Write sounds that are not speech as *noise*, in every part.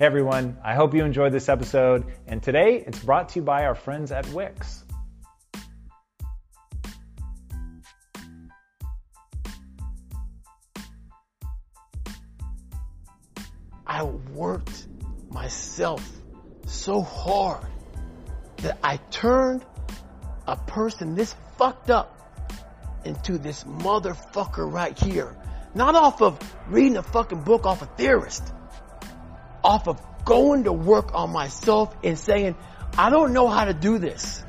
Hey everyone, I hope you enjoyed this episode, and today it's brought to you by our friends at Wix. I worked myself so hard that I turned a person this fucked up into this motherfucker right here. Not off of reading a fucking book off a theorist. Off of going to work on myself and saying, I don't know how to do this.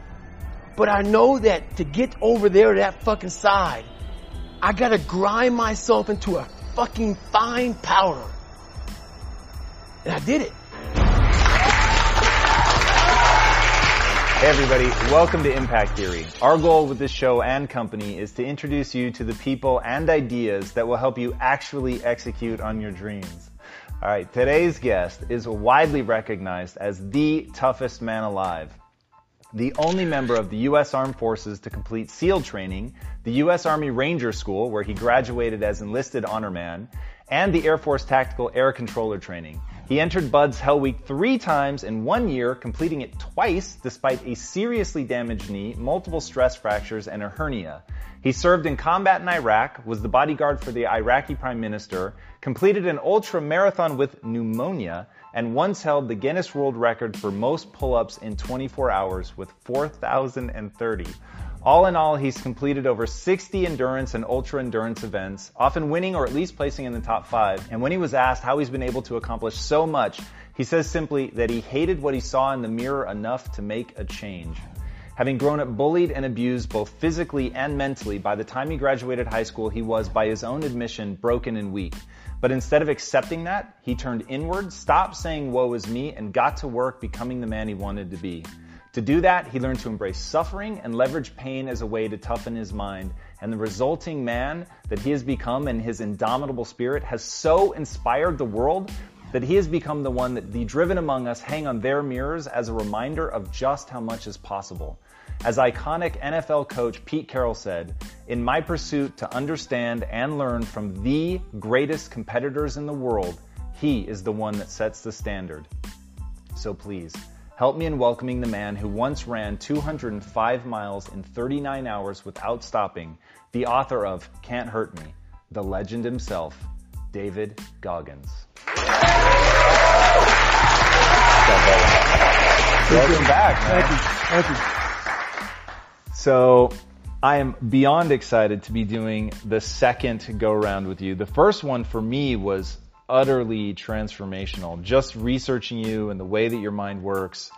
But I know that to get over there to that fucking side, I gotta grind myself into a fucking fine powder. And I did it. Hey everybody, welcome to Impact Theory. Our goal with this show and company is to introduce you to the people and ideas that will help you actually execute on your dreams. Alright, today's guest is widely recognized as the toughest man alive. The only member of the U.S. Armed Forces to complete SEAL training, the U.S. Army Ranger School, where he graduated as enlisted honor man, and the Air Force Tactical Air Controller training. He entered BUD/S Hell Week three times in one year, completing it twice despite a seriously damaged knee, multiple stress fractures, and a hernia. He served in combat in Iraq, was the bodyguard for the Iraqi Prime Minister, completed an ultra marathon with pneumonia, and once held the Guinness World Record for most pull-ups in 24 hours with 4,030. All in all, he's completed over 60 endurance and ultra endurance events, often winning or at least placing in the top five. And when he was asked how he's been able to accomplish so much, he says simply that he hated what he saw in the mirror enough to make a change. Having grown up bullied and abused both physically and mentally, by the time he graduated high school, he was, by his own admission, broken and weak. But instead of accepting that, he turned inward, stopped saying woe is me, and got to work becoming the man he wanted to be. To do that, he learned to embrace suffering and leverage pain as a way to toughen his mind. And the resulting man that he has become and his indomitable spirit has so inspired the world that he has become the one that the driven among us hang on their mirrors as a reminder of just how much is possible. As iconic NFL coach Pete Carroll said, in my pursuit to understand and learn from the greatest competitors in the world, he is the one that sets the standard. So please, Help me in welcoming the man who once ran 205 miles in 39 hours without stopping, the author of Can't Hurt Me, the legend himself, David Goggins. Welcome back, man. Thank you. Thank you. So, I am beyond excited to be doing the second go round with you. The first one for me was utterly transformational. Just researching you and the way that your mind works.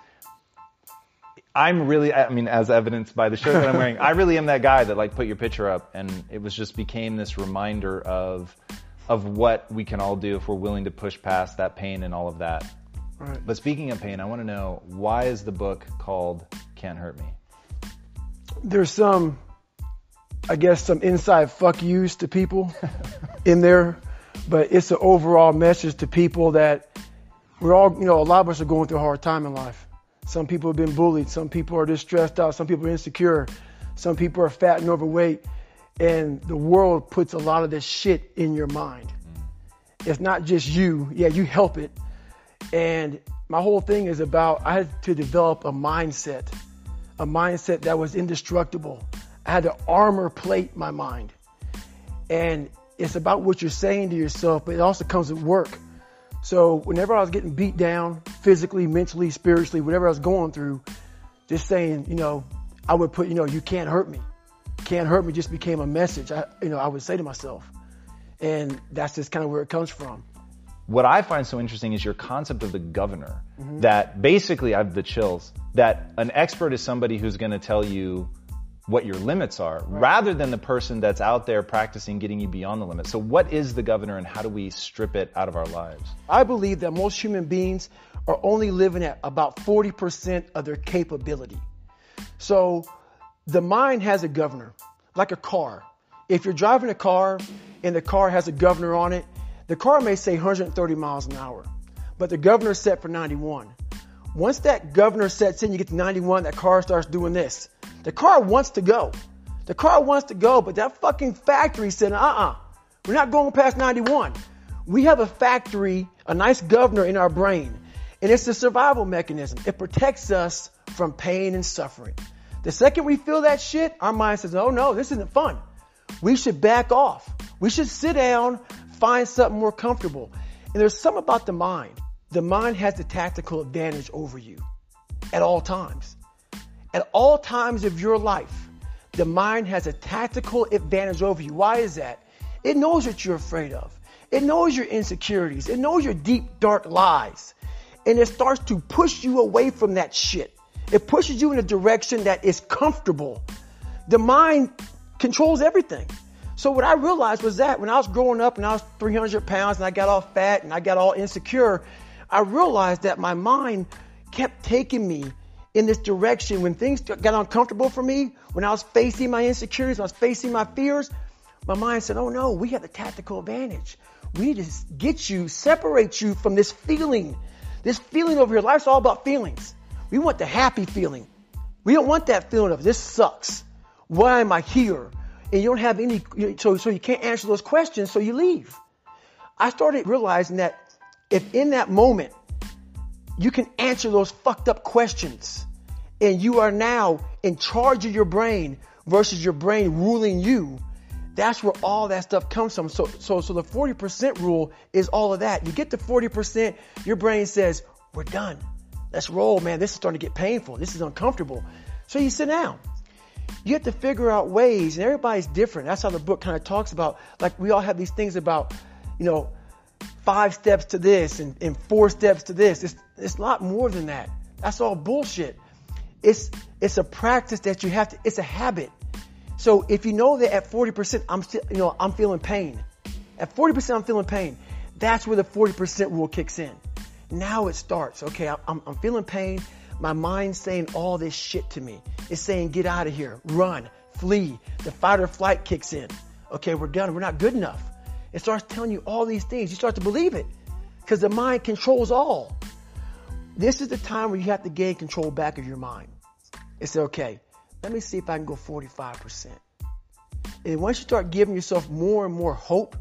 I'm really, I mean, as evidenced by the shirt that I'm wearing, I really am that guy that like put your picture up and it was just became this reminder of, of what we can all do if we're willing to push past that pain and all of that. Right. But speaking of pain, I want to know why is the book called Can't Hurt Me? There's some, I guess, some inside fuck yous to people in there, but it's an overall message to people that we're all, you know, a lot of us are going through a hard time in life. Some people have been bullied. Some people are just stressed out. Some people are insecure. Some people are fat and overweight. And the world puts a lot of this shit in your mind. It's not just you. Yeah, you help it. And my whole thing is about I had to develop a mindset, a mindset that was indestructible. I had to armor plate my mind. And it's about what you're saying to yourself, but it also comes with work. So whenever I was getting beat down physically, mentally, spiritually, whatever I was going through, just saying, you know, I would put, you know, you can't hurt me. Can't hurt me just became a message. I, you know, I would say to myself. And that's just kind of where it comes from. What I find so interesting is your concept of the governor. Mm-hmm. That basically, I have the chills. That an expert is somebody who's going to tell you what your limits are, rather than the person that's out there practicing getting you beyond the limit. So, what is the governor, and how do we strip it out of our lives? I believe that most human beings are only living at about 40% of their capability. So the mind has a governor, like a car. If you're driving a car and the car has a governor on it, the car may say 130 miles an hour, but the governor's set for 91. Once that governor sets in, you get to 91, that car starts doing this. The car wants to go. The car wants to go, but that fucking factory said, uh-uh, we're not going past 91. We have a factory, a nice governor in our brain And it's a survival mechanism. It protects us from pain and suffering. The second we feel that shit, our mind says, oh no, this isn't fun. We should back off. We should sit down, find something more comfortable. And there's something about the mind. The mind has the tactical advantage over you at all times. At all times of your life, the mind has a tactical advantage over you. Why is that? It knows what you're afraid of. It knows your insecurities. It knows your deep, dark lies. And it starts to push you away from that shit. It pushes you in a direction that is comfortable. The mind controls everything. So what I realized was that when I was growing up and I was 300 pounds and I got all fat and I got all insecure, I realized that my mind kept taking me in this direction when things got uncomfortable for me, when I was facing my insecurities, I was facing my fears, my mind said, oh no, we have the tactical advantage. We need to get you, separate you from this feeling. This feeling over here, life's all about feelings. We want the happy feeling. We don't want that feeling of this sucks. Why am I here? And you don't have any, so, so you can't answer those questions, so you leave. I started realizing that if in that moment you can answer those fucked up questions and you are now in charge of your brain versus your brain ruling you, that's where all that stuff comes from. So, so, so the 40% rule is all of that. You get to 40%, your brain says, we're done. Let's roll, man. This is starting to get painful. This is uncomfortable. So you sit down. You have to figure out ways, and everybody's different. That's how the book kind of talks about. Like we all have these things about, you know, five steps to this and, and four steps to this. It's, it's a lot more than that. That's all bullshit. It's, it's a practice that you have to, it's a habit. So if you know that at 40%, I'm still, you know, I'm feeling pain. At 40%, I'm feeling pain. That's where the 40% rule kicks in. Now it starts. Okay, I'm, I'm feeling pain. My mind's saying all this shit to me. It's saying, get out of here, run, flee. The fight or flight kicks in. Okay, we're done. We're not good enough. It starts telling you all these things. You start to believe it because the mind controls all. This is the time where you have to gain control back of your mind. It's okay. Let me see if I can go 45%. And once you start giving yourself more and more hope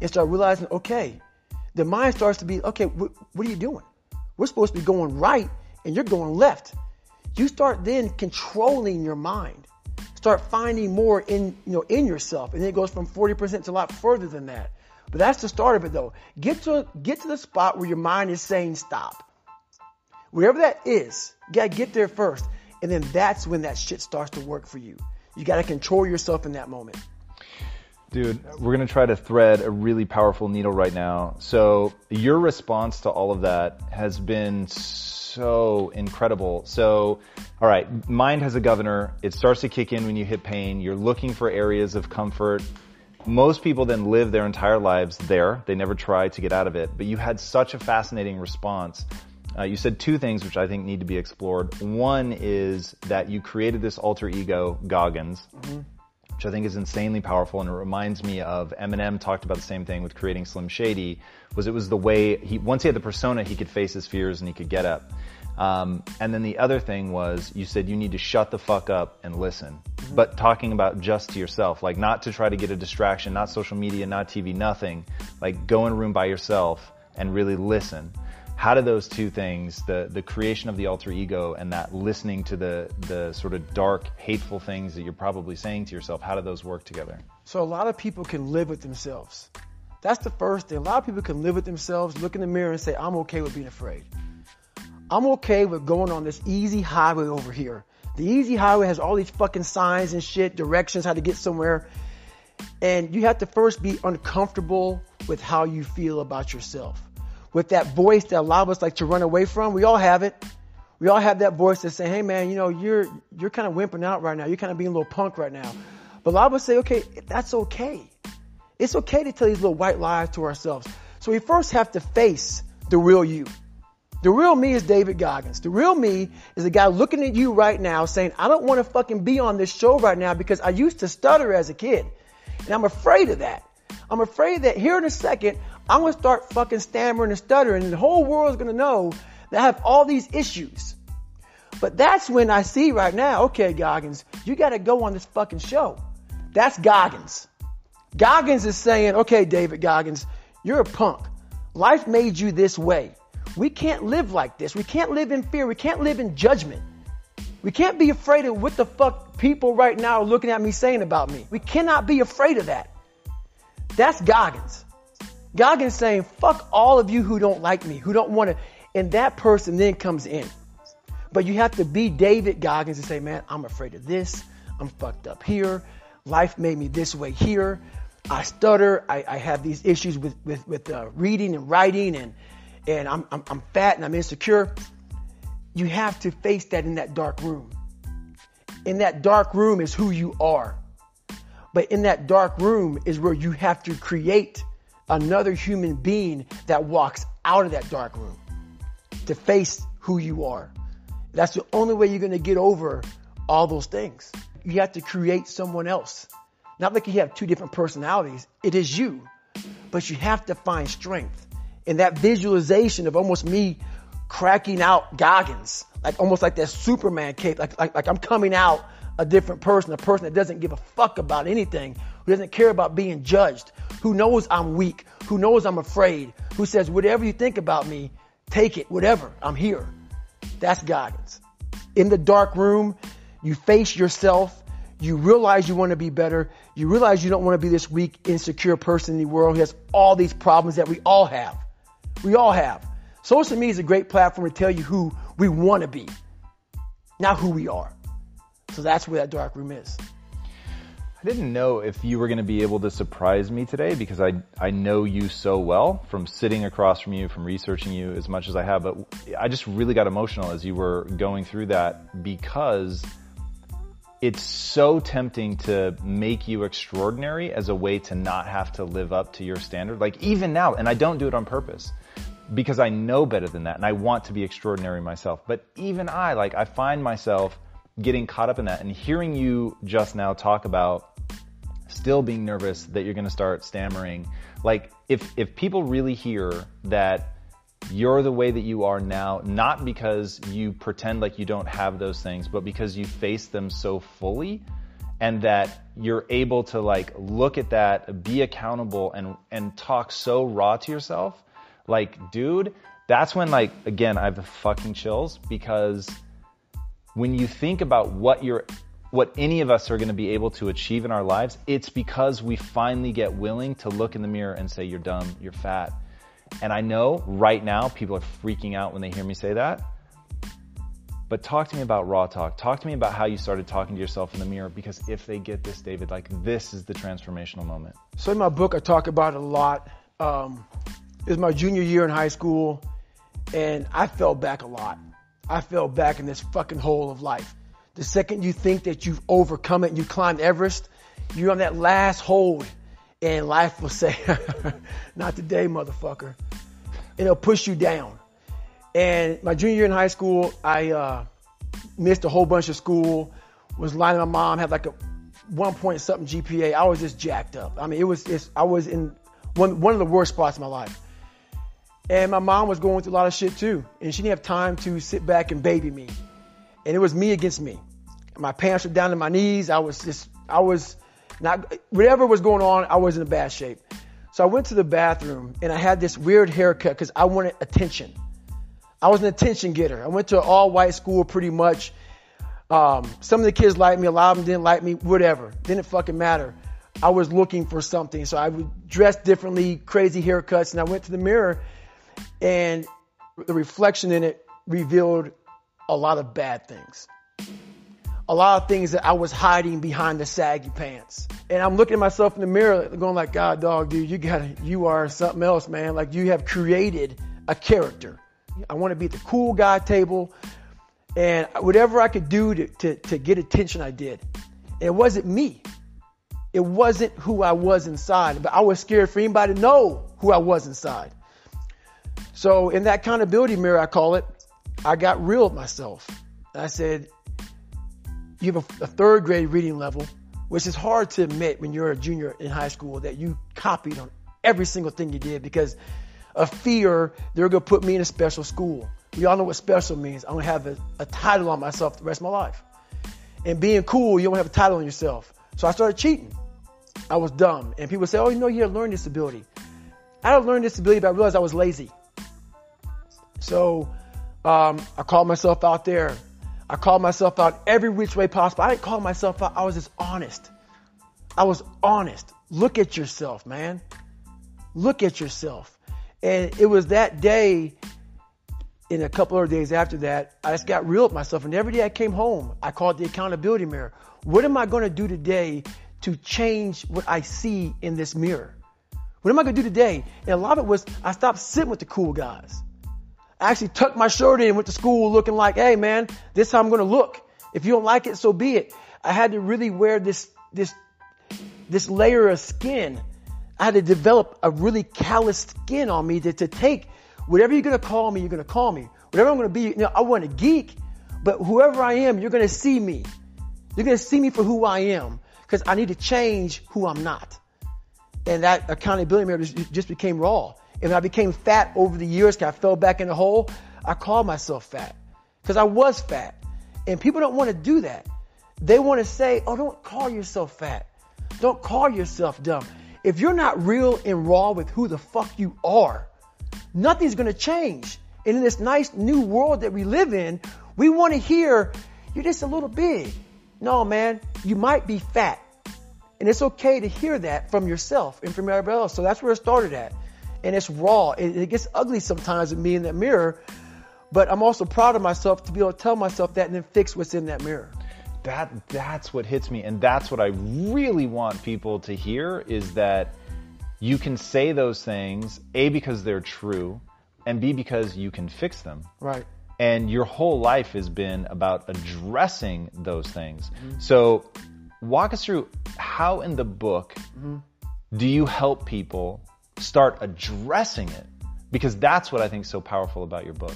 and start realizing, okay, the mind starts to be, okay, wh- what are you doing? We're supposed to be going right and you're going left. You start then controlling your mind. Start finding more in, you know, in yourself. And then it goes from 40% to a lot further than that. But that's the start of it though. Get to, get to the spot where your mind is saying stop. Wherever that is, you gotta get there first. And then that's when that shit starts to work for you. You gotta control yourself in that moment. Dude, we're to try to thread a really powerful needle right now. So, your response to all of that has been so incredible. So, all right, mind has a governor. It starts to kick in when you hit pain. You're looking for areas of comfort. Most people then live their entire lives there. They never try to get out of it. But you had such a fascinating response. Uh, you said two things which I think need to be explored. One is that you created this alter ego, Goggins. Mm-hmm which I think is insanely powerful. And it reminds me of Eminem talked about the same thing with creating Slim Shady. Was it was the way he once he had the persona, he could face his fears and he could get up. Um, and then the other thing was you said you need to shut the fuck up and listen, mm-hmm. but talking about just to yourself, like not to try to get a distraction, not social media, not TV, nothing. Like go in a room by yourself and really listen how do those two things, the, the creation of the alter ego and that listening to the, the sort of dark, hateful things that you're probably saying to yourself, how do those work together? So a lot of people can live with themselves. That's the first thing. A lot of people can live with themselves, look in the mirror and say, I'm okay with being afraid. I'm okay with going on this easy highway over here. The easy highway has all these fucking signs and shit, directions, how to get somewhere. And you have to first be uncomfortable with how you feel about yourself with that voice that a lot of us like to run away from. We all have it. We all have that voice that say, "Hey, man, you know, you're you're kind of wimping out right now. You're kind of being a little punk right now." But a lot of us say, "Okay, that's okay. It's okay to tell these little white lies to ourselves." So we first have to face the real you. The real me is David Goggins. The real me is a guy looking at you right now saying, I don't want to fucking be on this show right now because I used to stutter as a kid. And I'm afraid of that. I'm afraid that here in a second, I'm going to start fucking stammering and stuttering and the whole world's going to know that I have all these issues. But that's when I see right now, okay, Goggins, you got to go on this fucking show. That's Goggins. Goggins is saying, okay, David Goggins, you're a punk. Life made you this way. We can't live like this. We can't live in fear. We can't live in judgment. We can't be afraid of what the fuck people right now are looking at me saying about me. We cannot be afraid of that. That's Goggins. Goggins saying, fuck all of you who don't like me, who don't want to. And that person then comes in. But you have to be David Goggins and say, man, I'm afraid of this. I'm fucked up here. Life made me this way here. I stutter. I, I have these issues with, with, with uh, reading and writing and, and I'm, I'm, I'm fat and I'm insecure. You have to face that in that dark room. In that dark room is who you are. But in that dark room is where you have to create another human being that walks out of that dark room to face who you are. That's the only way you're going to get over all those things. You have to create someone else. Not like you have two different personalities. It is you. But you have to find strength. in that visualization of almost me cracking out Goggins, like almost like that Superman cape, like, like, like I'm coming out a different person, a person that doesn't give a fuck about anything, who doesn't care about being judged, who knows I'm weak, who knows I'm afraid, who says, whatever you think about me, take it, whatever, I'm here. That's Goggins. In the dark room, you face yourself, you realize you want to be better, you realize you don't want to be this weak, insecure person in the world who has all these problems that we all have. We all have. Social media is a great platform to tell you who we want to be, not who we are. So that's where that dark room is. I didn't know if you were going to be able to surprise me today because I I know you so well from sitting across from you, from researching you as much as I have. But I just really got emotional as you were going through that because it's so tempting to make you extraordinary as a way to not have to live up to your standard. Like even now, and I don't do it on purpose because I know better than that and I want to be extraordinary myself. But even I, like I find myself getting caught up in that and hearing you just now talk about still being nervous that you're going to start stammering. Like if if people really hear that you're the way that you are now, not because you pretend like you don't have those things, but because you face them so fully and that you're able to like look at that, be accountable and and talk so raw to yourself. Like, dude, that's when like again, I have the fucking chills because when you think about what you're what any of us are going to be able to achieve in our lives, it's because we finally get willing to look in the mirror and say, You're dumb, you're fat. And I know right now people are freaking out when they hear me say that. But talk to me about raw talk. Talk to me about how you started talking to yourself in the mirror because if they get this, David, like this is the transformational moment. So in my book, I talk about a lot. Um, it was my junior year in high school, and I fell back a lot. I fell back in this fucking hole of life. The second you think that you've overcome it and you climbed Everest, you're on that last hold and life will say, *laughs* not today, motherfucker. And it'll push you down. And my junior year in high school, I uh, missed a whole bunch of school, was lying to my mom, had like a one point something GPA. I was just jacked up. I mean, it was, I was in one, one of the worst spots in my life. And my mom was going through a lot of shit too. And she didn't have time to sit back and baby me. And it was me against me. My pants were down to my knees. I was just, I was not, whatever was going on, I was in a bad shape. So I went to the bathroom and I had this weird haircut because I wanted attention. I was an attention getter. I went to an all white school pretty much. Um, some of the kids liked me, a lot of them didn't like me, whatever. Didn't fucking matter. I was looking for something. So I would dress differently, crazy haircuts, and I went to the mirror and the reflection in it revealed a lot of bad things. A lot of things that I was hiding behind the saggy pants. And I'm looking at myself in the mirror going like, God dog, dude, you got you are something else, man. Like you have created a character. I want to be at the cool guy table and whatever I could do to, to, to get attention, I did. It wasn't me. It wasn't who I was inside, but I was scared for anybody to know who I was inside. So in that accountability mirror, I call it, I got real with myself. I said, you have a, a, third grade reading level, which is hard to admit when you're a junior in high school that you copied on every single thing you did because of fear they're going to put me in a special school. We all know what special means. I'm going to have a, a title on myself the rest of my life. And being cool, you don't have a title on yourself. So I started cheating. I was dumb. And people say, oh, you know, you have a learning disability. I had a learning disability, but I realized I was lazy. So um, I called myself out there. I called myself out every which way possible. I didn't call myself out. I was just honest. I was honest. Look at yourself, man. Look at yourself. And it was that day, in a couple of days after that, I just got real with myself. And every day I came home, I called the accountability mirror. What am I going to do today to change what I see in this mirror? What am I going to do today? And a lot of it was I stopped sitting with the cool guys. I actually tucked my shirt in and went to school looking like, hey man, this is how I'm to look. If you don't like it, so be it. I had to really wear this, this, this layer of skin. I had to develop a really callous skin on me to, to take whatever you're to call me, you're to call me. Whatever I'm to be, you know, I want a geek, but whoever I am, you're to see me. You're to see me for who I am because I need to change who I'm not. And that accountability mirror just, just became raw. And I became fat over the years, because I fell back in the hole, I called myself fat because I was fat. And people don't want to do that. They want to say, oh, don't call yourself fat. Don't call yourself dumb. If you're not real and raw with who the fuck you are, nothing's going to change. And in this nice new world that we live in, we want to hear, you're just a little big. No, man, you might be fat. And it's okay to hear that from yourself and from everybody else. So that's where it started at and it's raw. It, it gets ugly sometimes with me in that mirror, but I'm also proud of myself to be able to tell myself that and then fix what's in that mirror. That that's what hits me, and that's what I really want people to hear is that you can say those things a because they're true, and b because you can fix them. Right. And your whole life has been about addressing those things. Mm-hmm. So, walk us through how in the book mm-hmm. do you help people start addressing it because that's what I think is so powerful about your book.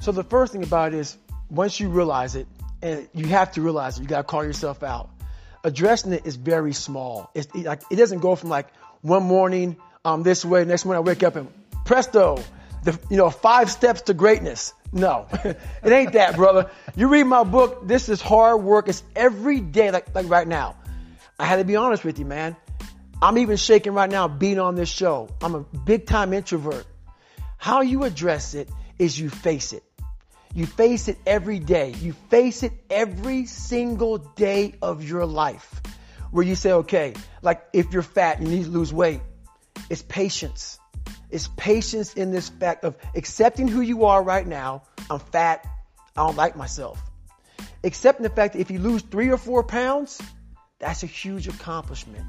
So the first thing about it is once you realize it, and you have to realize it, you got to call yourself out. Addressing it is very small. It's it, like it doesn't go from like one morning um, this way, next morning I wake up and presto, the you know five steps to greatness. No, *laughs* it ain't that, brother. You read my book. This is hard work. It's every day, like like right now. I had to be honest with you, man. I'm even shaking right now being on this show. I'm a big time introvert. How you address it is you face it. You face it every day. You face it every single day of your life where you say, okay, like if you're fat, you need to lose weight. It's patience. It's patience in this fact of accepting who you are right now. I'm fat. I don't like myself. Accepting the fact that if you lose three or four pounds, that's a huge accomplishment.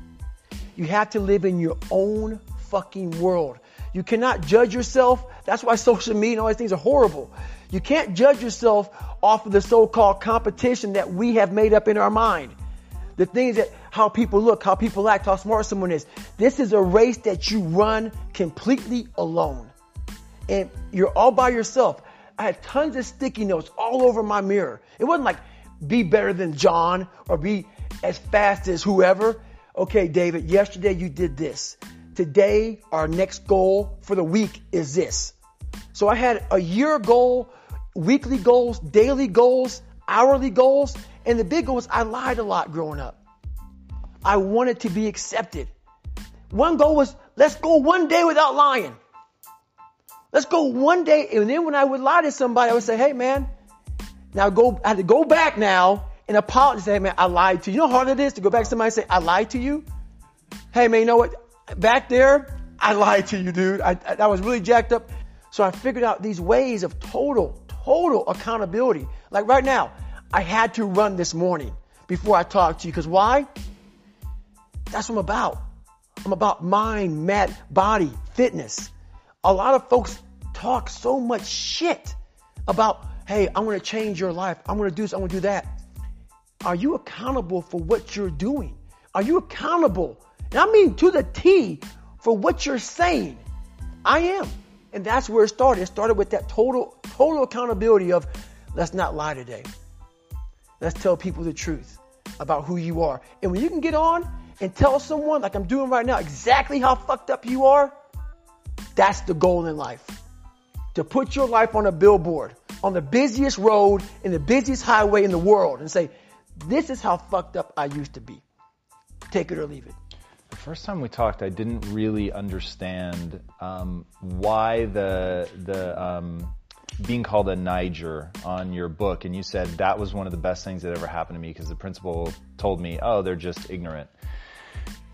You have to live in your own fucking world. You cannot judge yourself. That's why social media and all these things are horrible. You can't judge yourself off of the so-called competition that we have made up in our mind. The things that, how people look, how people act, how smart someone is. This is a race that you run completely alone. And you're all by yourself. I had tons of sticky notes all over my mirror. It wasn't like be better than John or be as fast as whoever okay, David, yesterday you did this. Today, our next goal for the week is this. So I had a year goal, weekly goals, daily goals, hourly goals, and the big goal was I lied a lot growing up. I wanted to be accepted. One goal was let's go one day without lying. Let's go one day. And then when I would lie to somebody, I would say, hey man, now go, I had to go back now and apologize. Say, hey, man, I lied to you. You know how hard it is to go back to somebody and say, I lied to you? Hey, man, you know what? Back there, I lied to you, dude. I, I, I was really jacked up. So I figured out these ways of total, total accountability. Like right now, I had to run this morning before I talk to you. Because why? That's what I'm about. I'm about mind, mat, body, fitness. A lot of folks talk so much shit about, hey, I'm to change your life. I'm going to do this. I'm going to do that. Are you accountable for what you're doing? Are you accountable? And I mean to the T for what you're saying. I am. And that's where it started. It started with that total, total accountability of let's not lie today. Let's tell people the truth about who you are. And when you can get on and tell someone, like I'm doing right now, exactly how fucked up you are, that's the goal in life. To put your life on a billboard, on the busiest road, in the busiest highway in the world, and say, this is how fucked up I used to be. Take it or leave it. The first time we talked, I didn't really understand um, why the the um, being called a Niger on your book, and you said that was one of the best things that ever happened to me because the principal told me, "Oh, they're just ignorant,"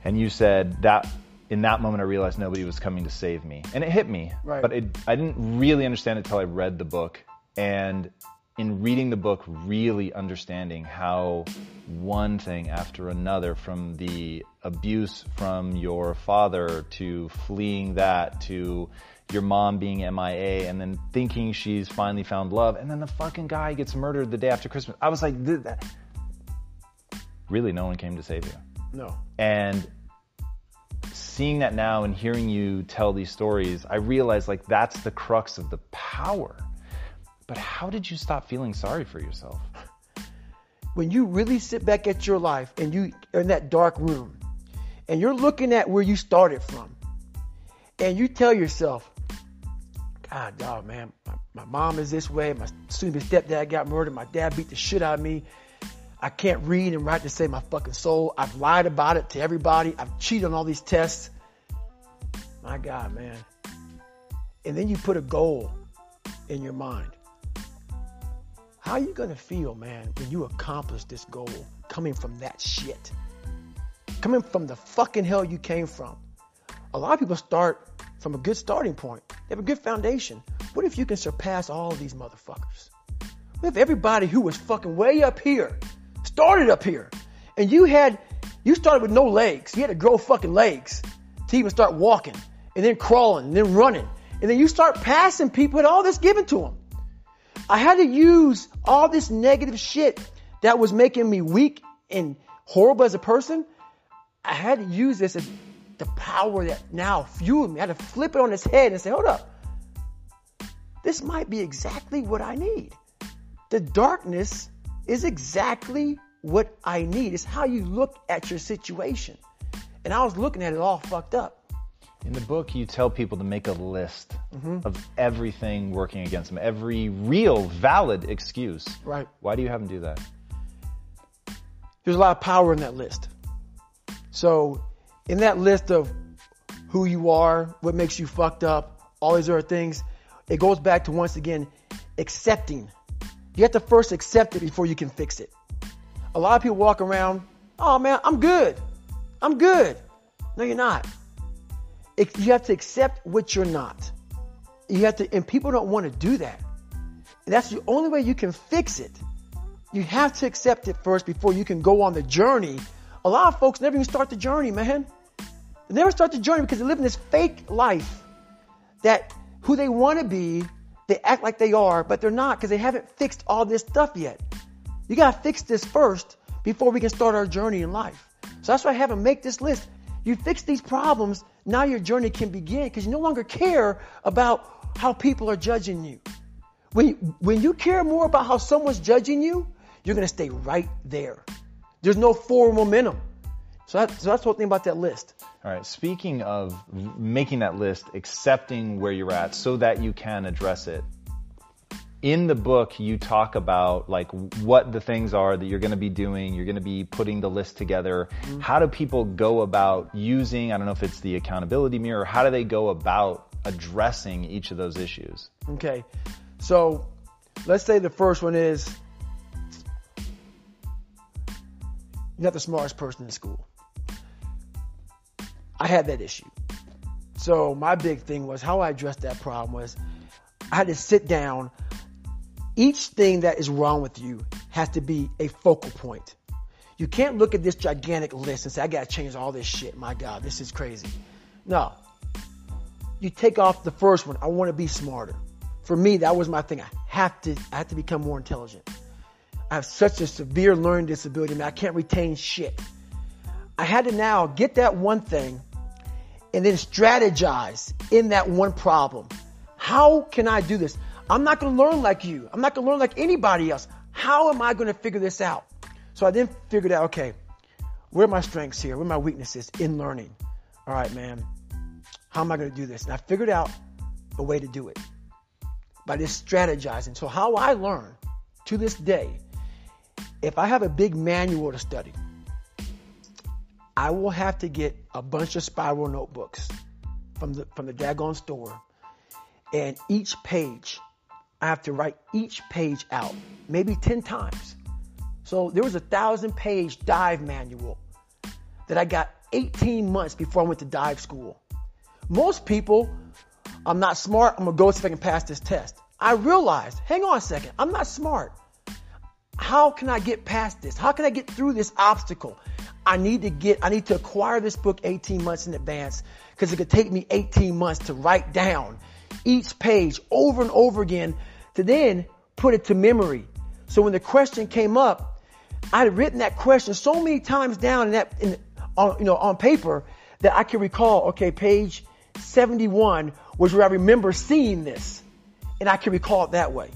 and you said that. In that moment, I realized nobody was coming to save me, and it hit me. Right. But it, I didn't really understand it until I read the book, and in reading the book, really understanding how one thing after another, from the abuse from your father to fleeing that to your mom being MIA and then thinking she's finally found love, and then the fucking guy gets murdered the day after Christmas. I was like, that. really, no one came to save you. No. And seeing that now and hearing you tell these stories, I realized like that's the crux of the power. But how did you stop feeling sorry for yourself? When you really sit back at your life and you are in that dark room and you're looking at where you started from and you tell yourself, God, dog, man, my, my mom is this way. My soon stepdad got murdered. My dad beat the shit out of me. I can't read and write to save my fucking soul. I've lied about it to everybody. I've cheated on all these tests. My God, man. And then you put a goal in your mind. How are you gonna feel, man, when you accomplish this goal coming from that shit? Coming from the fucking hell you came from. A lot of people start from a good starting point. They have a good foundation. What if you can surpass all these motherfuckers? What if everybody who was fucking way up here started up here and you had, you started with no legs. You had to grow fucking legs to even start walking and then crawling and then running. And then you start passing people with all this given to them. I had to use all this negative shit that was making me weak and horrible as a person. I had to use this as the power that now fueled me. I had to flip it on its head and say, hold up. This might be exactly what I need. The darkness is exactly what I need. It's how you look at your situation. And I was looking at it all fucked up. In the book, you tell people to make a list Mm-hmm. of everything working against them, every real, valid excuse. Right. Why do you have them do that? There's a lot of power in that list. So, in that list of who you are, what makes you fucked up, all these other things, it goes back to once again accepting. You have to first accept it before you can fix it. A lot of people walk around, oh man, I'm good. I'm good. No, you're not. You have to accept what you're not. You have to, and people don't want to do that. And that's the only way you can fix it. You have to accept it first before you can go on the journey. A lot of folks never even start the journey, man. They never start the journey because they're living this fake life that who they want to be, they act like they are, but they're not because they haven't fixed all this stuff yet. You got to fix this first before we can start our journey in life. So that's why I have them make this list. You fix these problems, now your journey can begin because you no longer care about how people are judging you. When, when you care more about how someone's judging you, you're going to stay right there. There's no forward momentum. So, that, so that's the whole thing about that list. All right. Speaking of making that list, accepting where you're at so that you can address it. In the book, you talk about like what the things are that you're going to be doing. You're going to be putting the list together. Mm-hmm. How do people go about using? I don't know if it's the accountability mirror. How do they go about addressing each of those issues? Okay. So let's say the first one is you're not the smartest person in school. I had that issue. So my big thing was how I addressed that problem was I had to sit down. Each thing that is wrong with you has to be a focal point. You can't look at this gigantic list and say, I gotta change all this shit. My God, this is crazy. No. You take off the first one. I want to be smarter. For me, that was my thing. I have to, I have to become more intelligent. I have such a severe learning disability. I, mean, I can't retain shit. I had to now get that one thing and then strategize in that one problem. How can I do this? I'm not going to learn like you. I'm not going to learn like anybody else. How am I going to figure this out? So I then figured out, okay, where are my strengths here? Where are my weaknesses in learning? All right, man. How am I going to do this? And I figured out a way to do it by just strategizing. So how I learn to this day, if I have a big manual to study, I will have to get a bunch of spiral notebooks from the from the daggone store, and each page I have to write each page out, maybe 10 times. So there was a thousand page dive manual that I got 18 months before I went to dive school. Most people, I'm not smart. I'm to go see if I can pass this test. I realized, hang on a second, I'm not smart. How can I get past this? How can I get through this obstacle? I need to get, I need to acquire this book 18 months in advance because it could take me 18 months to write down each page over and over again to then put it to memory. So when the question came up, I had written that question so many times down in that, in, on, you know, on paper that I can recall, okay, page 71 was where I remember seeing this and I can recall it that way.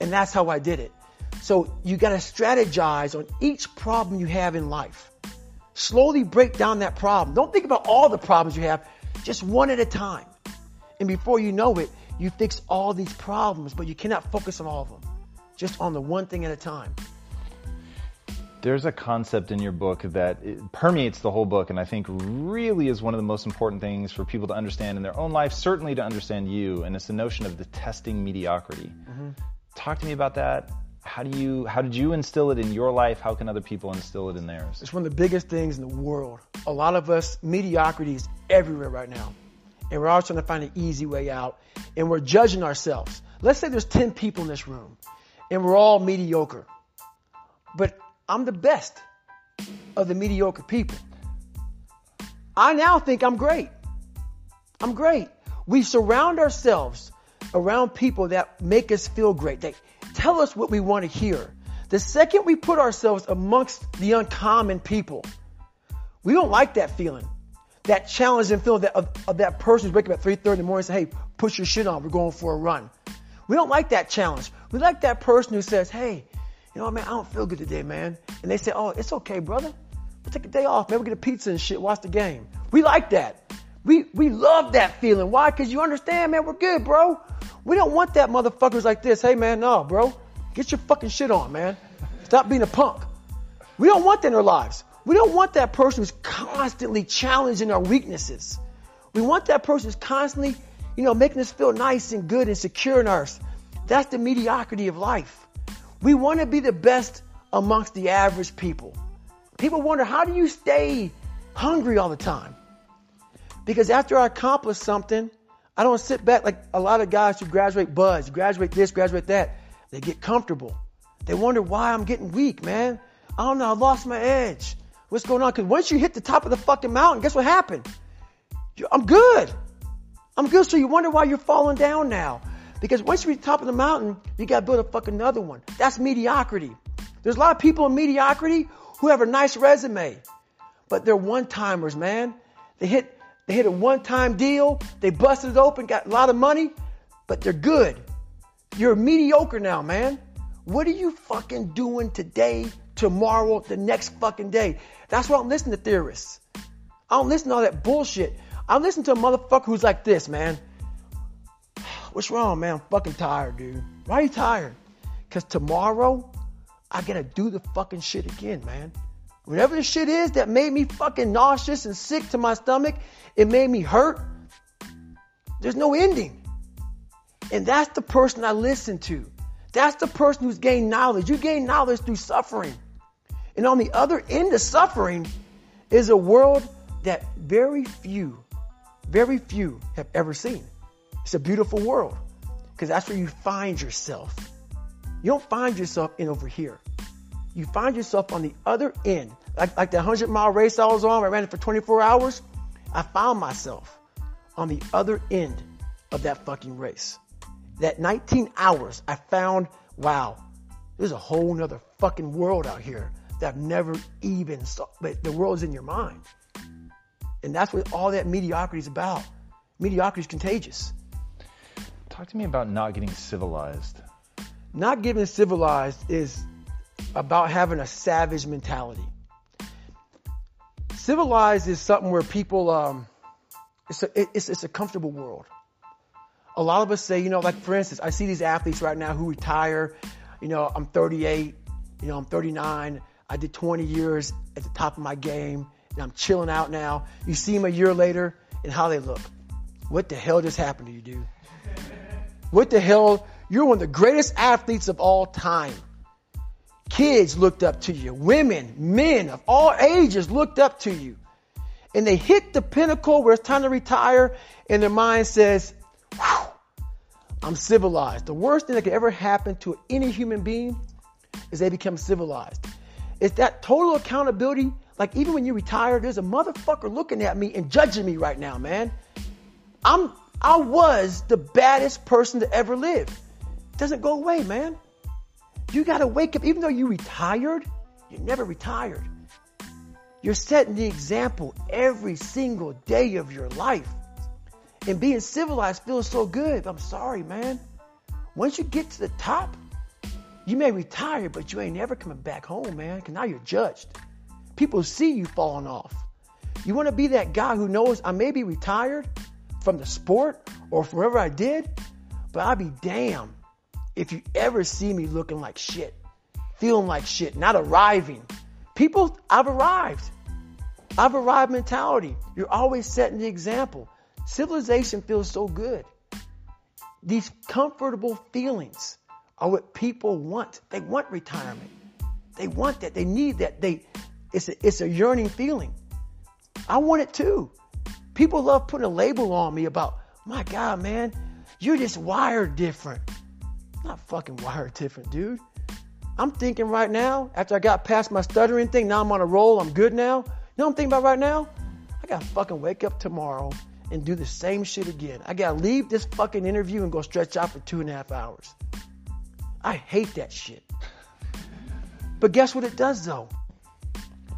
And that's how I did it. So you got to strategize on each problem you have in life. Slowly break down that problem. Don't think about all the problems you have, just one at a time. And before you know it, you fix all these problems, but you cannot focus on all of them. Just on the one thing at a time. There's a concept in your book that permeates the whole book, and I think really is one of the most important things for people to understand in their own life, certainly to understand you, and it's the notion of detesting mediocrity. Mm-hmm. Talk to me about that how do you how did you instill it in your life how can other people instill it in theirs it's one of the biggest things in the world a lot of us mediocrity is everywhere right now and we're always trying to find an easy way out. And we're judging ourselves. Let's say there's 10 people in this room and we're all mediocre. But i'm the best of the mediocre people. I now think i'm great. I'm great. We surround ourselves around people that make us feel great. They tell us what we want to hear. The second we put ourselves amongst the uncommon people, we don't like that feeling. That challenge and feeling that, of, of that person who's waking up at 3.30 in the morning and say, hey, put your shit on, we're going for a run. We don't like that challenge. We like that person who says, hey, you know, what, man, I don't feel good today, man. And they say, oh, it's okay, brother. We'll take a day off. Maybe we'll get a pizza and shit, watch the game. We like that. We, we love that feeling. Why? Because you understand, man, we're good, bro. We don't want that motherfuckers like this. Hey man, no, bro. Get your fucking shit on, man. Stop being a punk. We don't want that in our lives. We don't want that person who's constantly challenging our weaknesses. We want that person who's constantly, you know, making us feel nice and good and secure in us. That's the mediocrity of life. We want to be the best amongst the average people. People wonder, how do you stay hungry all the time? Because after I accomplish something, I don't sit back like a lot of guys who graduate BUD/S, graduate this, graduate that. They get comfortable. They wonder why I'm getting weak, man. I don't know. I lost my edge. What's going on? Because once you hit the top of the fucking mountain, guess what happened? I'm good. I'm good. So you wonder why you're falling down now. Because once you reach the top of the mountain, you got to build a fucking another one. That's mediocrity. There's a lot of people in mediocrity who have a nice resume, but they're one timers, man. They hit they hit a one time deal. They busted it open, got a lot of money, but they're good. You're mediocre now, man. What are you fucking doing today, tomorrow, the next fucking day? That's why I'm listening to theorists. I don't listen to all that bullshit. I listen to a motherfucker who's like this, man. *sighs* What's wrong, man? I'm fucking tired, dude. Why are you tired? Because tomorrow, I gotta do the fucking shit again, man. Whatever the shit is that made me fucking nauseous and sick to my stomach, it made me hurt. There's no ending. And that's the person I listen to. That's the person who's gained knowledge. You gain knowledge through suffering. And on the other end of suffering is a world that very few, very few have ever seen. It's a beautiful world because that's where you find yourself. You don't find yourself in over here you find yourself on the other end. Like, like the 100 mile race I was on, I ran it for 24 hours. I found myself on the other end of that fucking race. That 19 hours, I found, wow, there's a whole nother fucking world out here that I've never even saw. But the world's in your mind. And that's what all that mediocrity is about. Mediocrity is contagious. Talk to me about not getting civilized. Not getting civilized is about having a savage mentality. Civilized is something where people, um, it's a, it's, it's a comfortable world. A lot of us say, you know, like for instance, I see these athletes right now who retire. You know, I'm 38, you know, I'm 39. I did 20 years at the top of my game and I'm chilling out now. You see them a year later and how they look. What the hell just happened to you, dude? What the hell? You're one of the greatest athletes of all time. Kids looked up to you. Women, men of all ages looked up to you. And they hit the pinnacle where it's time to retire and their mind says, I'm civilized. The worst thing that could ever happen to any human being is they become civilized. It's that total accountability. Like even when you retire, there's a motherfucker looking at me and judging me right now, man. I'm I was the baddest person to ever live. Doesn't go away, man. You gotta wake up, even though you retired, you're never retired. You're setting the example every single day of your life. And being civilized feels so good. I'm sorry, man. Once you get to the top, you may retire, but you ain't never coming back home, man, because now you're judged. People see you falling off. You want to be that guy who knows I may be retired from the sport or from wherever I did, but I'll be damned if you ever see me looking like shit, feeling like shit, not arriving. People, I've arrived. I've arrived mentality. You're always setting the example. Civilization feels so good. These comfortable feelings are what people want. They want retirement. They want that. They need that. They, it's a, it's a yearning feeling. I want it too. People love putting a label on me about, my God, man, you're just wired different. I'm not fucking wired different, dude. I'm thinking right now, after I got past my stuttering thing, now I'm on a roll, I'm good now. You know what I'm thinking about right now? I gotta fucking wake up tomorrow and do the same shit again. I gotta leave this fucking interview and go stretch out for two and a half hours. I hate that shit. But guess what it does though?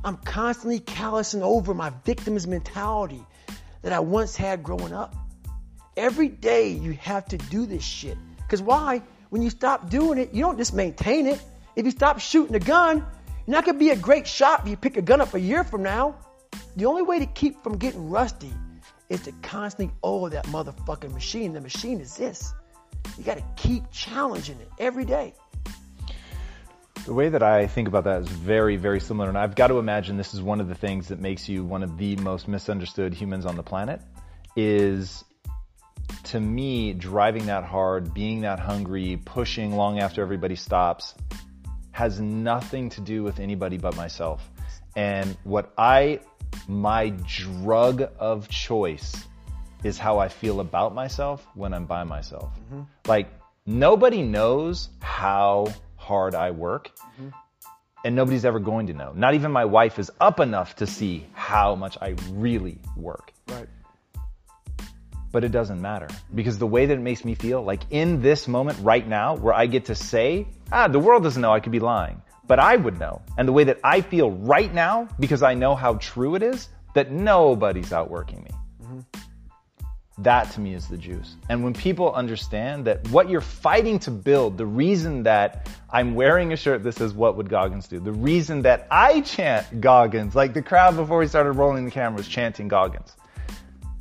I'm constantly callousing over my victim's mentality that I once had growing up. Every day you have to do this shit. Because why? When you stop doing it, you don't just maintain it. If you stop shooting a gun, you're not going to be a great shot if you pick a gun up a year from now. The only way to keep from getting rusty is to constantly oil that motherfucking machine. The machine is this. You got to keep challenging it every day. The way that I think about that is very, very similar. And I've got to imagine this is one of the things that makes you one of the most misunderstood humans on the planet is to me, driving that hard, being that hungry, pushing long after everybody stops has nothing to do with anybody but myself. And what I, my drug of choice is how I feel about myself when I'm by myself. Mm-hmm. Like nobody knows how hard I work. Mm-hmm. And nobody's ever going to know. Not even my wife is up enough to see how much I really work. Right. But it doesn't matter because the way that it makes me feel, like in this moment right now, where I get to say, ah, the world doesn't know I could be lying, but I would know. And the way that I feel right now, because I know how true it is, that nobody's outworking me. That to me is the juice. And when people understand that what you're fighting to build, the reason that I'm wearing a shirt that says, What would Goggins do? The reason that I chant Goggins, like the crowd before we started rolling the camera was chanting Goggins.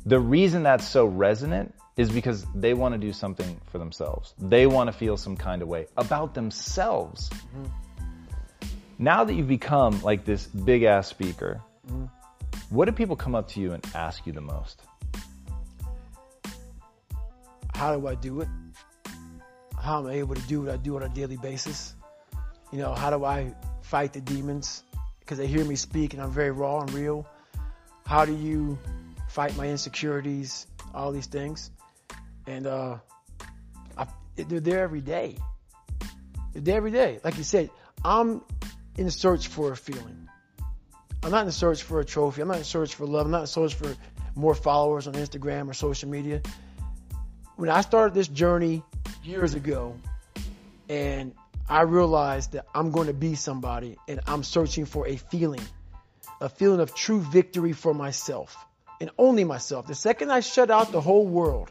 The reason that's so resonant is because they want to do something for themselves. They want to feel some kind of way about themselves. Mm-hmm. Now that you've become like this big ass speaker, mm-hmm. what do people come up to you and ask you the most? How do I do it? How am I able to do what I do on a daily basis? You know, how do I fight the demons? Because they hear me speak and I'm very raw and real. How do you fight my insecurities? All these things. And uh, I, they're there every day. They're there every day. Like you said, I'm in search for a feeling. I'm not in search for a trophy. I'm not in search for love. I'm not in search for more followers on Instagram or social media when I started this journey years ago, and I realized that I'm going to be somebody, and I'm searching for a feeling, a feeling of true victory for myself and only myself. The second I shut out the whole world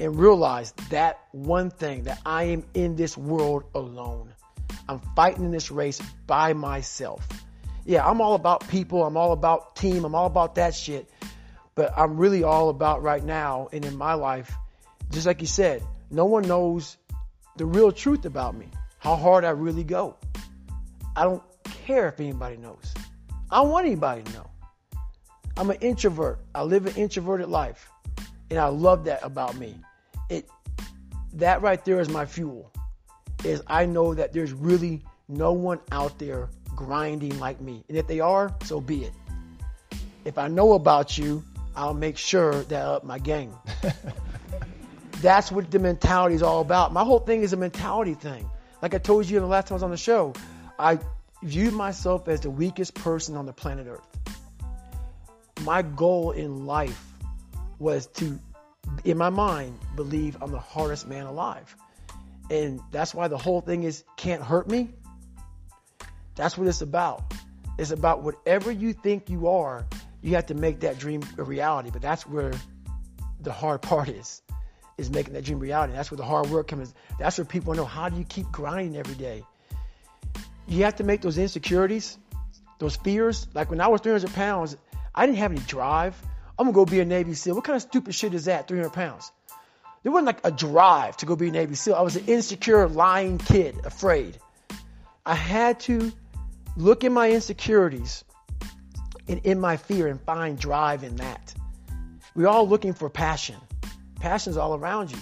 and realized that one thing that I am in this world alone. I'm fighting in this race by myself. Yeah, I'm all about people. I'm all about team. I'm all about that shit. But I'm really all about right now and in my life just like you said, no one knows the real truth about me, how hard I really go. I don't care if anybody knows. I don't want anybody to know. I'm an introvert. I live an introverted life. And I love that about me. It that right there is my fuel. Is I know that there's really no one out there grinding like me. And if they are, so be it. If I know about you, I'll make sure that up my game. *laughs* That's what the mentality is all about. My whole thing is a mentality thing. Like I told you in the last time I was on the show, I view myself as the weakest person on the planet Earth. My goal in life was to, in my mind, believe I'm the hardest man alive. And that's why the whole thing is can't hurt me. That's what it's about. It's about whatever you think you are, you have to make that dream a reality. But that's where the hard part is, is making that dream reality. That's where the hard work comes. That's where people know how do you keep grinding every day. You have to make those insecurities, those fears. Like when I was 300 pounds, I didn't have any drive. I'm gonna go be a Navy SEAL. What kind of stupid shit is that? 300 pounds. There wasn't like a drive to go be a Navy SEAL. I was an insecure, lying kid, afraid. I had to look in my insecurities and in my fear and find drive in that. We're all looking for passion. Passion's all around you.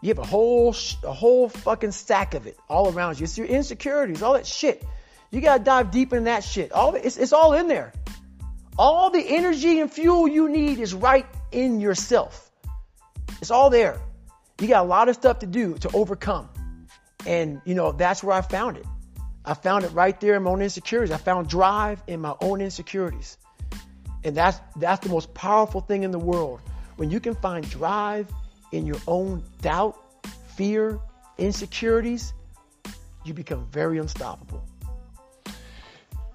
You have a whole a whole fucking stack of it all around you. It's your insecurities, all that shit. You gotta dive deep in that shit. All it's, it's all in there. All the energy and fuel you need is right in yourself. It's all there. You got a lot of stuff to do to overcome. And you know, that's where I found it. I found it right there in my own insecurities. I found drive in my own insecurities. And that's that's the most powerful thing in the world. When you can find drive in your own doubt, fear, insecurities, you become very unstoppable.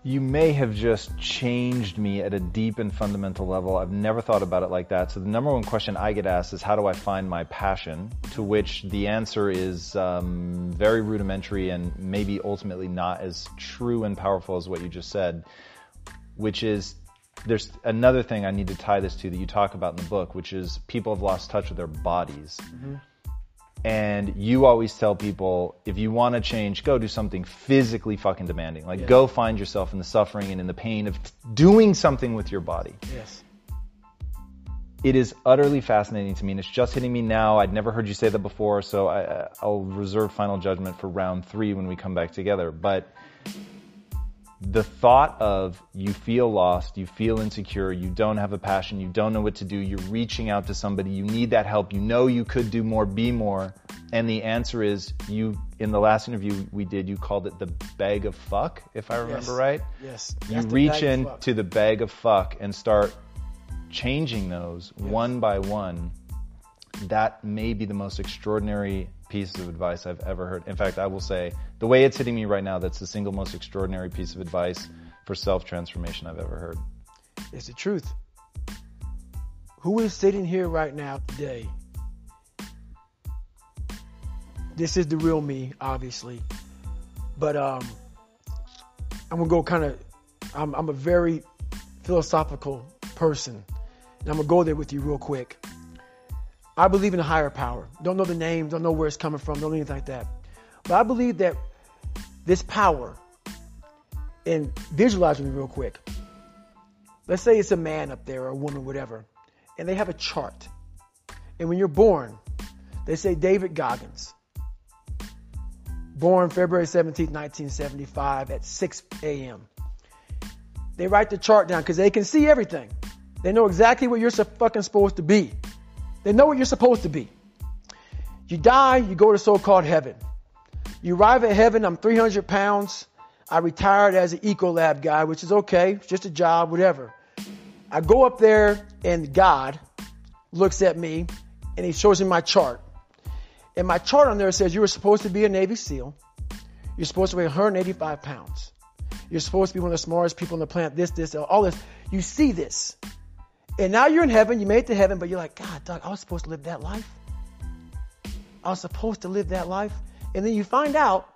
You may have just changed me at a deep and fundamental level. I've never thought about it like that. So the number one question I get asked is, how do I find my passion? To which the answer is um, very rudimentary and maybe ultimately not as true and powerful as what you just said, which is there's another thing I need to tie this to that you talk about in the book, which is people have lost touch with their bodies. Mm-hmm. And you always tell people, if you want to change, go do something physically fucking demanding. Like, yes. go find yourself in the suffering and in the pain of doing something with your body. Yes. It is utterly fascinating to me, and it's just hitting me now. I'd never heard you say that before, so I, I'll reserve final judgment for round three when we come back together. But the thought of you feel lost, you feel insecure, you don't have a passion, you don't know what to do, you're reaching out to somebody, you need that help, you know you could do more, be more, and the answer is you in the last interview we did, you called it the bag of fuck, if I remember yes. right. Yes. You reach into the bag of fuck and start changing those yes. one by one. That may be the most extraordinary piece of advice I've ever heard. In fact, I will say the way it's hitting me right now, that's the single most extraordinary piece of advice for self transformation I've ever heard. It's the truth. Who is sitting here right now today? This is the real me, obviously. But um, I'm gonna go kind of. I'm, I'm a very philosophical person, and I'm gonna go there with you real quick. I believe in a higher power. Don't know the name, don't know where it's coming from, don't know anything like that. But I believe that this power, and me real quick. Let's say it's a man up there or a woman, whatever, and they have a chart. And when you're born, they say David Goggins, born February 17, 1975 at 6 a.m. They write the chart down because they can see everything. They know exactly what you're fucking supposed to be. They know what you're supposed to be. You die, you go to so-called heaven. You arrive at heaven, I'm 300 pounds. I retired as an Ecolab guy, which is okay. It's just a job, whatever. I go up there and God looks at me and he shows me my chart. And my chart on there says you were supposed to be a Navy SEAL. You're supposed to weigh 185 pounds. You're supposed to be one of the smartest people on the planet. This, this, all this. You see this. And now you're in heaven, you made it to heaven, but you're like, God, Doug, I was supposed to live that life. I was supposed to live that life. And then you find out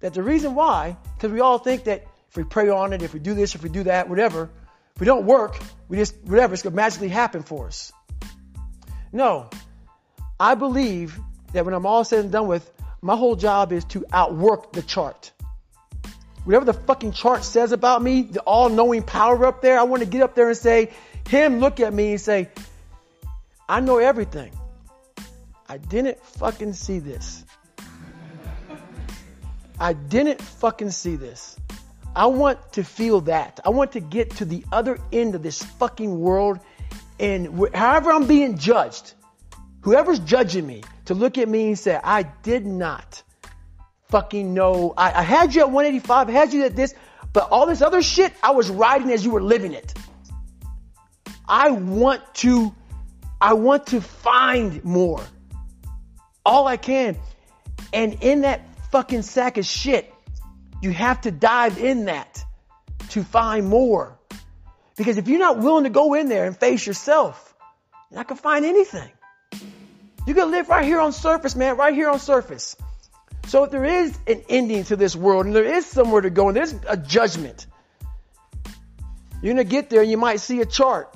that the reason why, because we all think that if we pray on it, if we do this, if we do that, whatever, if we don't work, we just, whatever, it's going to magically happen for us. No. I believe that when I'm all said and done with, my whole job is to outwork the chart. Whatever the fucking chart says about me, the all knowing power up there, I want to get up there and say, him look at me and say, I know everything. I didn't fucking see this. I didn't fucking see this. I want to feel that. I want to get to the other end of this fucking world and wh- however I'm being judged, whoever's judging me, to look at me and say, I did not fucking know. I, I had you at 185, I had you at this, but all this other shit, I was riding as you were living it. I want to, I want to find more. All I can. And in that fucking sack of shit, you have to dive in that to find more. Because if you're not willing to go in there and face yourself, you're not gonna find anything. You can live right here on surface, man, right here on surface. So if there is an ending to this world and there is somewhere to go and there's a judgment, you're gonna get there and you might see a chart.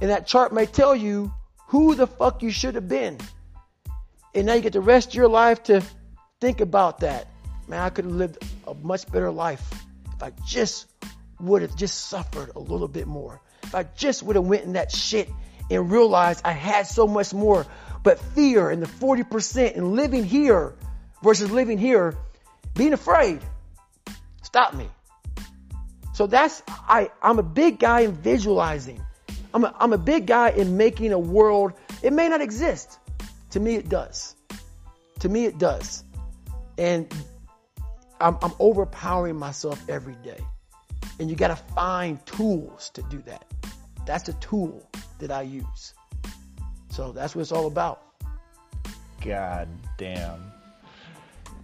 And that chart may tell you who the fuck you should have been. And now you get the rest of your life to think about that. Man, I could have lived a much better life if I just would have just suffered a little bit more. If I just would have went in that shit and realized I had so much more. But fear and the 40% and living here versus living here, being afraid, stop me. So that's, I, I'm a big guy in visualizing. I'm a, I'm a big guy in making a world, it may not exist. To me, it does. To me, it does. And I'm, I'm overpowering myself every day. And you got to find tools to do that. That's the tool that I use. So that's what it's all about. God damn.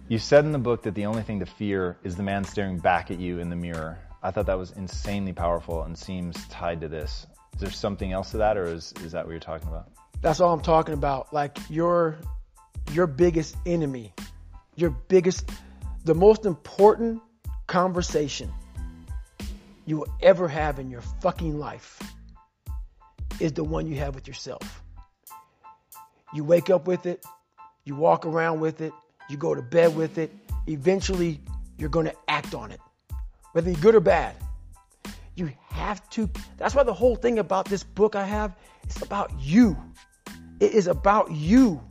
You said in the book that the only thing to fear is the man staring back at you in the mirror. I thought that was insanely powerful and seems tied to this. Is there something else to that, or is, is that what you're talking about? That's all I'm talking about. Like your your biggest enemy, your biggest, the most important conversation you will ever have in your fucking life is the one you have with yourself. You wake up with it, you walk around with it, you go to bed with it. Eventually, you're going to act on it, whether you're good or bad. You have to. That's why the whole thing about this book I have, it's about you. It is about you.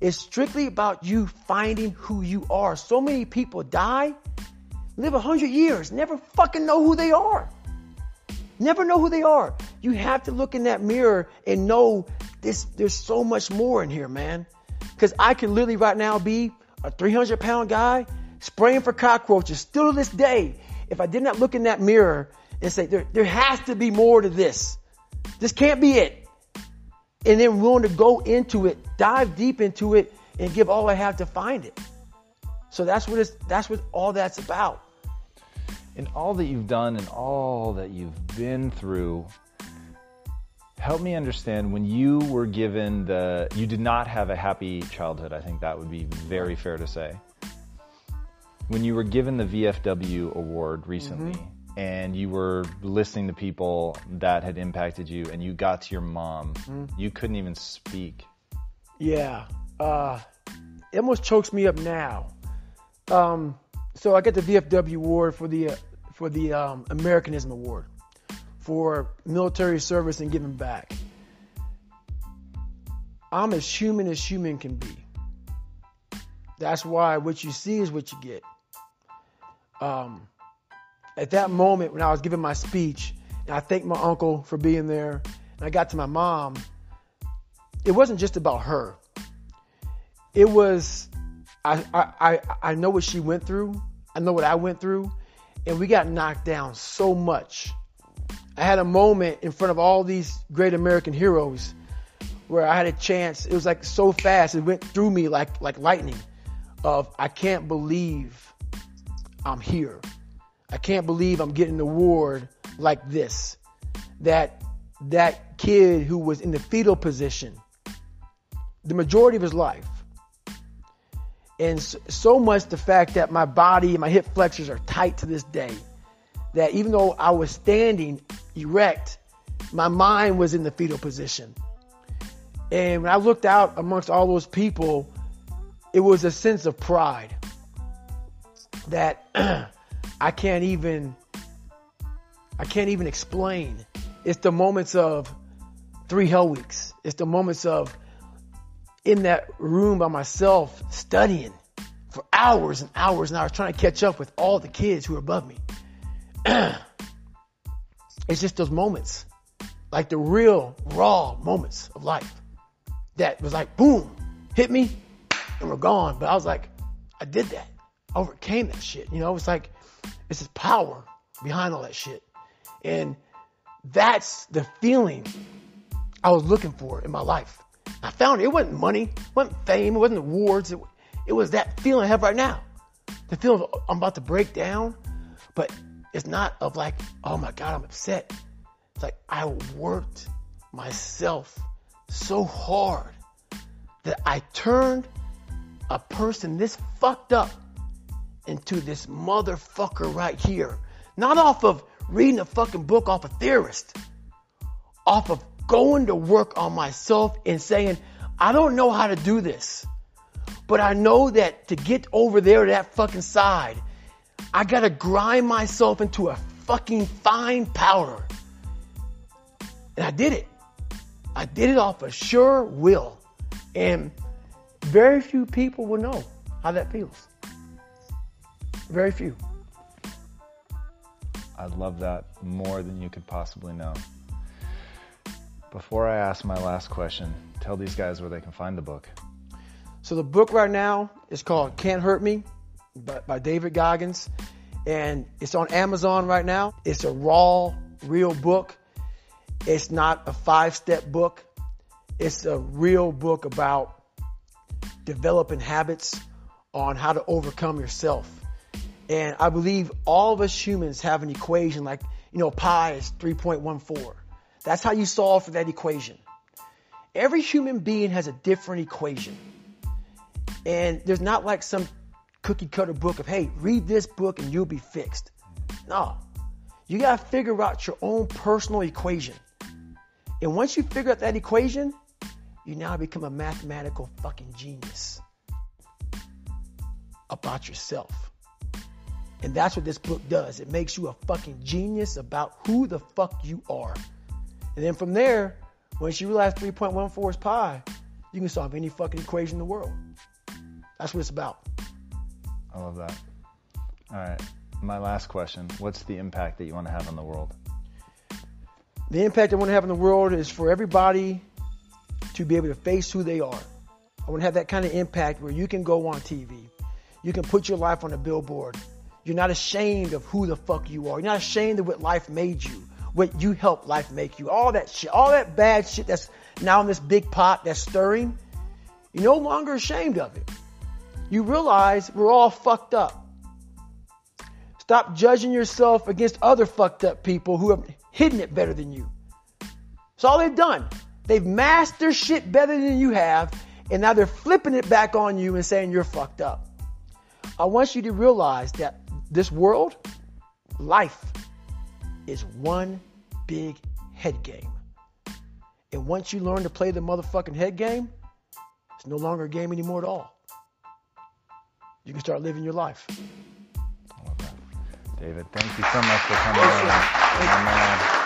It's strictly about you finding who you are. So many people die, live a hundred years, never fucking know who they are. Never know who they are. You have to look in that mirror and know this, there's so much more in here, man. Cause I can literally right now be a 300 pound guy spraying for cockroaches still to this day. If I did not look in that mirror and say, there, there has to be more to this. This can't be it. And then willing to go into it, dive deep into it and give all I have to find it. So that's what it's, that's what all that's about. In all that you've done and all that you've been through, help me understand when you were given the, you did not have a happy childhood. I think that would be very fair to say. When you were given the VFW award recently mm-hmm. And you were listening to people that had impacted you and you got to your mom, mm-hmm. you couldn't even speak. Yeah. Uh, it almost chokes me up now. Um, so I get the VFW award for the, uh, for the um, Americanism Award for military service and giving back. I'm as human as human can be. That's why what you see is what you get. Um, at that moment when I was giving my speech, and I thanked my uncle for being there, and I got to my mom, it wasn't just about her. It was, I, I, I know what she went through. I know what I went through. And we got knocked down so much I had a moment in front of all these great American heroes where I had a chance. It was like so fast. It went through me like, like lightning of, I can't believe I'm here. I can't believe I'm getting an award like this. That, that kid who was in the fetal position, the majority of his life, and so much the fact that my body and my hip flexors are tight to this day that even though I was standing erect, my mind was in the fetal position. And when I looked out amongst all those people, it was a sense of pride that *clears throat* I can't even I can't even explain. It's the moments of three hell weeks. It's the moments of in that room by myself studying for hours and hours and hours trying to catch up with all the kids who are above me. *clears throat* it's just those moments, like the real raw moments of life that was like, boom, hit me and we're gone. But I was like, I did that. I overcame that shit. You know, it's like, it's this power behind all that shit. And that's the feeling I was looking for in my life. I found it. It wasn't money, it wasn't fame, it wasn't awards. It, it was that feeling I have right now. The feeling I'm about to break down, but it's not of like, oh my God, I'm upset. It's like I worked myself so hard that I turned a person this fucked up into this motherfucker right here. Not off of reading a fucking book off a theorist, off of going to work on myself and saying, I don't know how to do this, but I know that to get over there to that fucking side, I gotta grind myself into a fucking fine powder. And I did it. I did it off a sure will. And very few people will know how that feels. Very few. I love that more than you could possibly know. Before I ask my last question, tell these guys where they can find the book. So the book right now is called Can't Hurt Me by, by David Goggins, and it's on Amazon right now. It's a raw, real book. It's not a five-step book. It's a real book about developing habits on how to overcome yourself. And I believe all of us humans have an equation like, you know, pi is 3.14. That's how you solve for that equation. Every human being has a different equation. And there's not like some cookie cutter book of, hey, read this book and you'll be fixed. No. You got to figure out your own personal equation. And once you figure out that equation, you now become a mathematical fucking genius about yourself. And that's what this book does. It makes you a fucking genius about who the fuck you are. And then from there, once you realize 3.14 is pi, you can solve any fucking equation in the world. That's what it's about. I love that. All right. My last question What's the impact that you want to have on the world? The impact I want to have in the world is for everybody to be able to face who they are. I want to have that kind of impact where you can go on TV. You can put your life on a billboard you're not ashamed of who the fuck you are. You're not ashamed of what life made you, what you helped life make you. All that shit, all that bad shit that's now in this big pot that's stirring, you're no longer ashamed of it. You realize we're all fucked up. Stop judging yourself against other fucked up people who have hidden it better than you. That's all they've done. They've masked their shit better than you have, and now they're flipping it back on you and saying you're fucked up. I want you to realize that this world, life is one big head game. And once you learn to play the motherfucking head game, it's no longer a game anymore at all. You can start living your life. David, thank you so much for coming on.